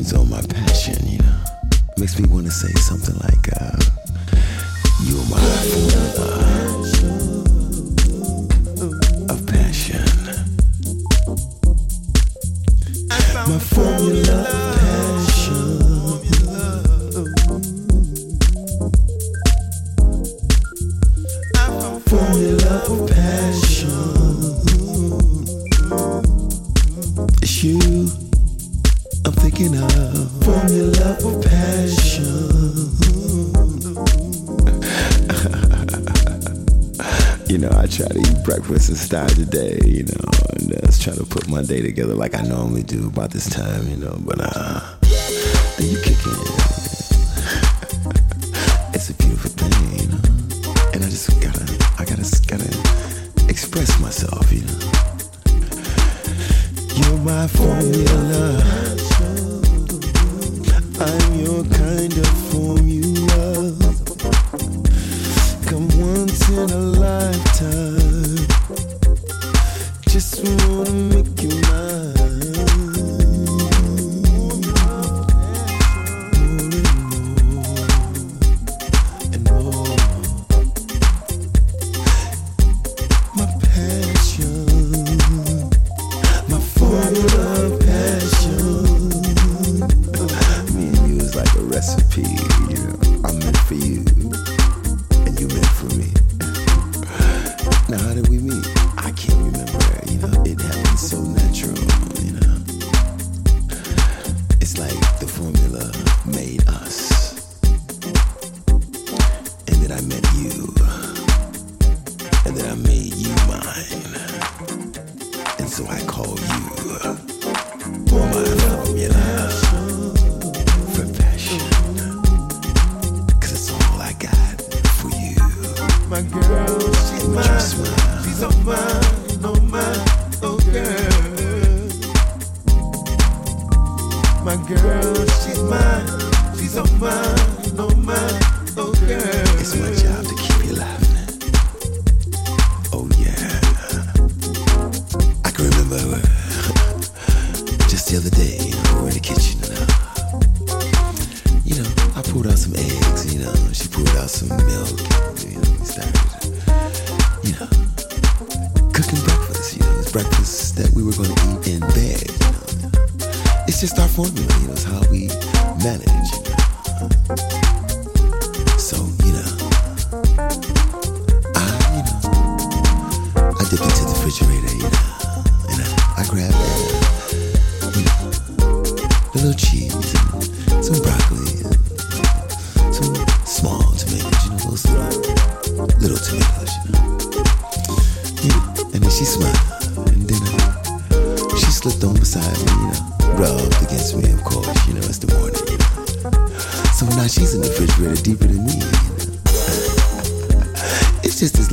turns on my passion, you know. Makes me want to say something like, uh, You're my. Christmas the today, you know. And uh, I try trying to put my day together like I normally do about this time, you know. But uh, you kick in.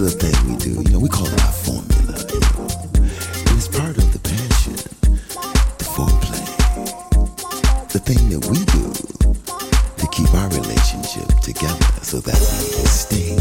The thing we do. You know, we call it our formula. And it's part of the passion, the foreplay, the thing that we do to keep our relationship together so that we stay.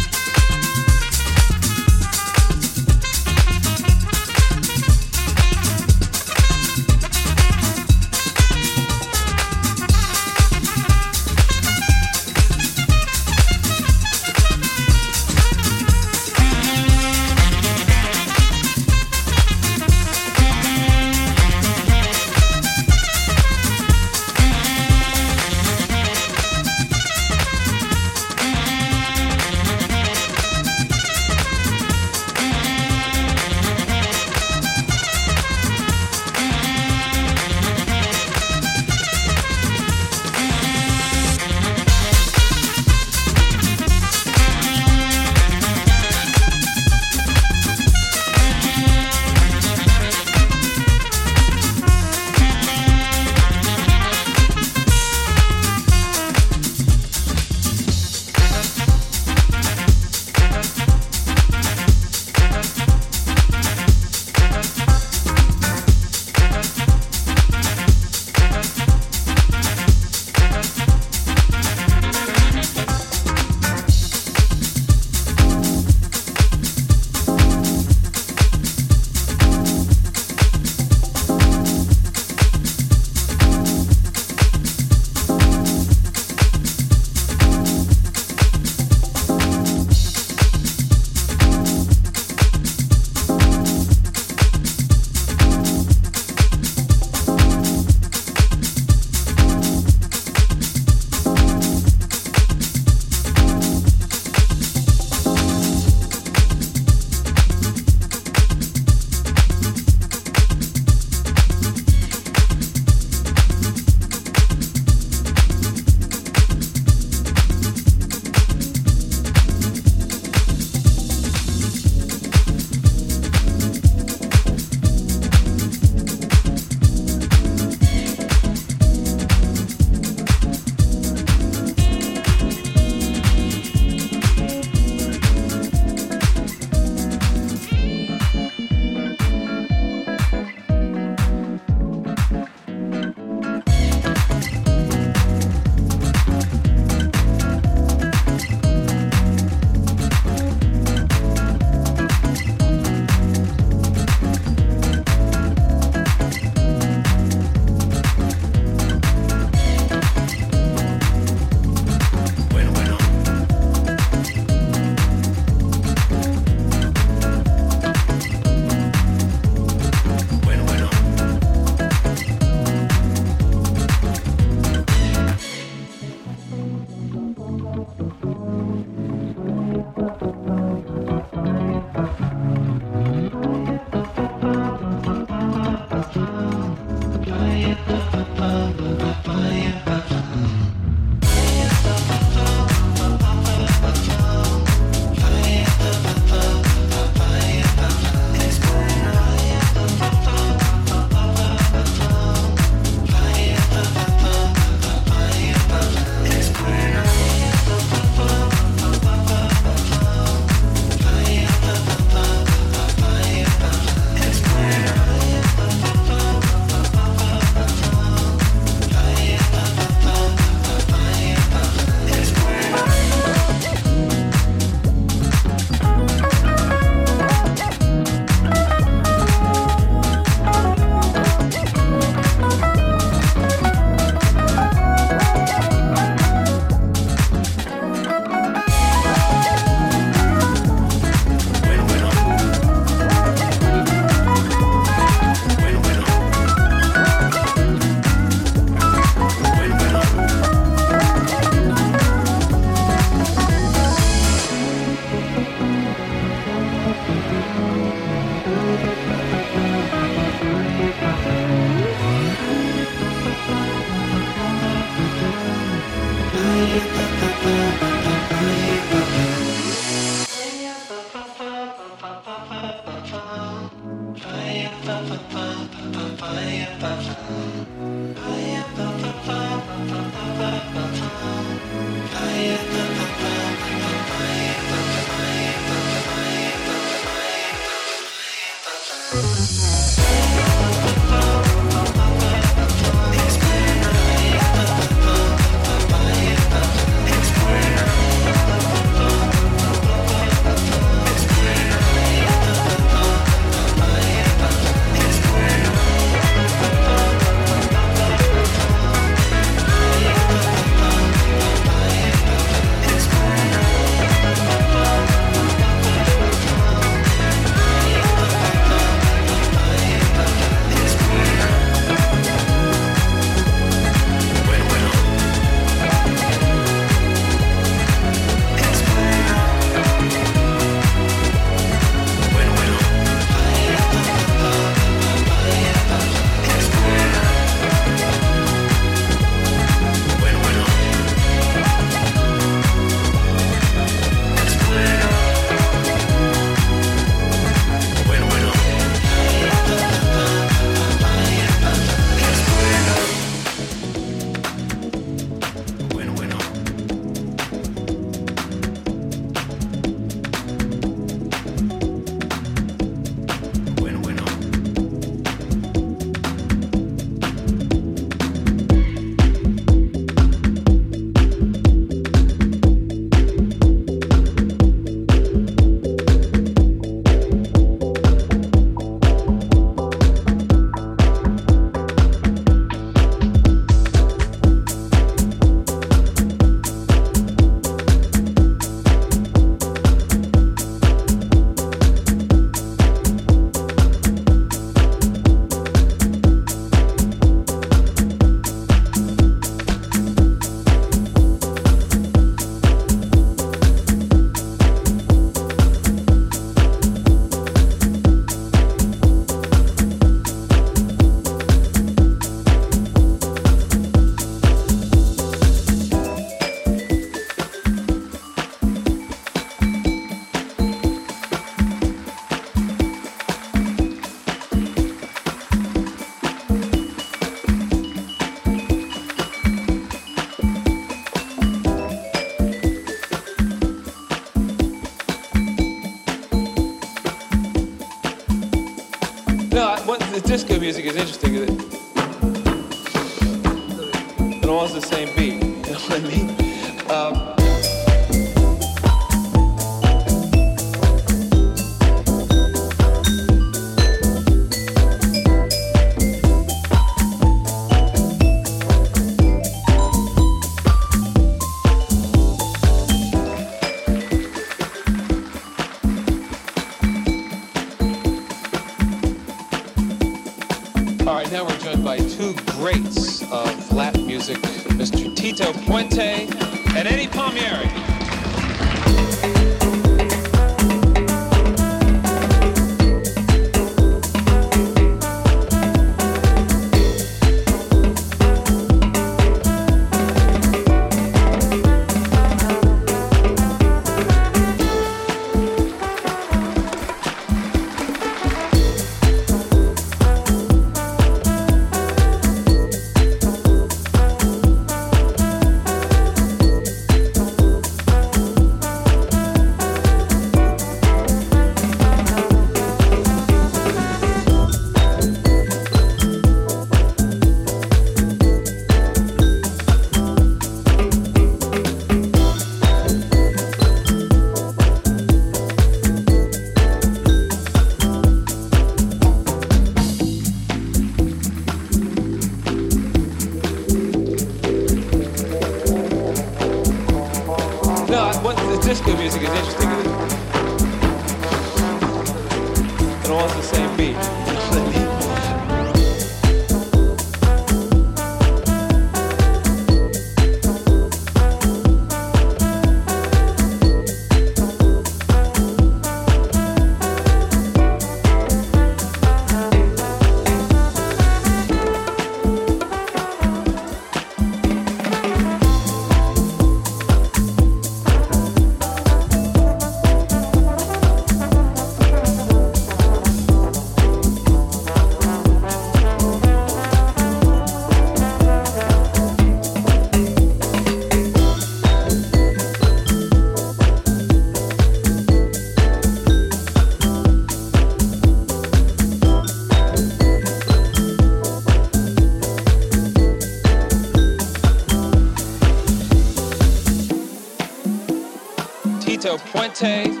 Puente.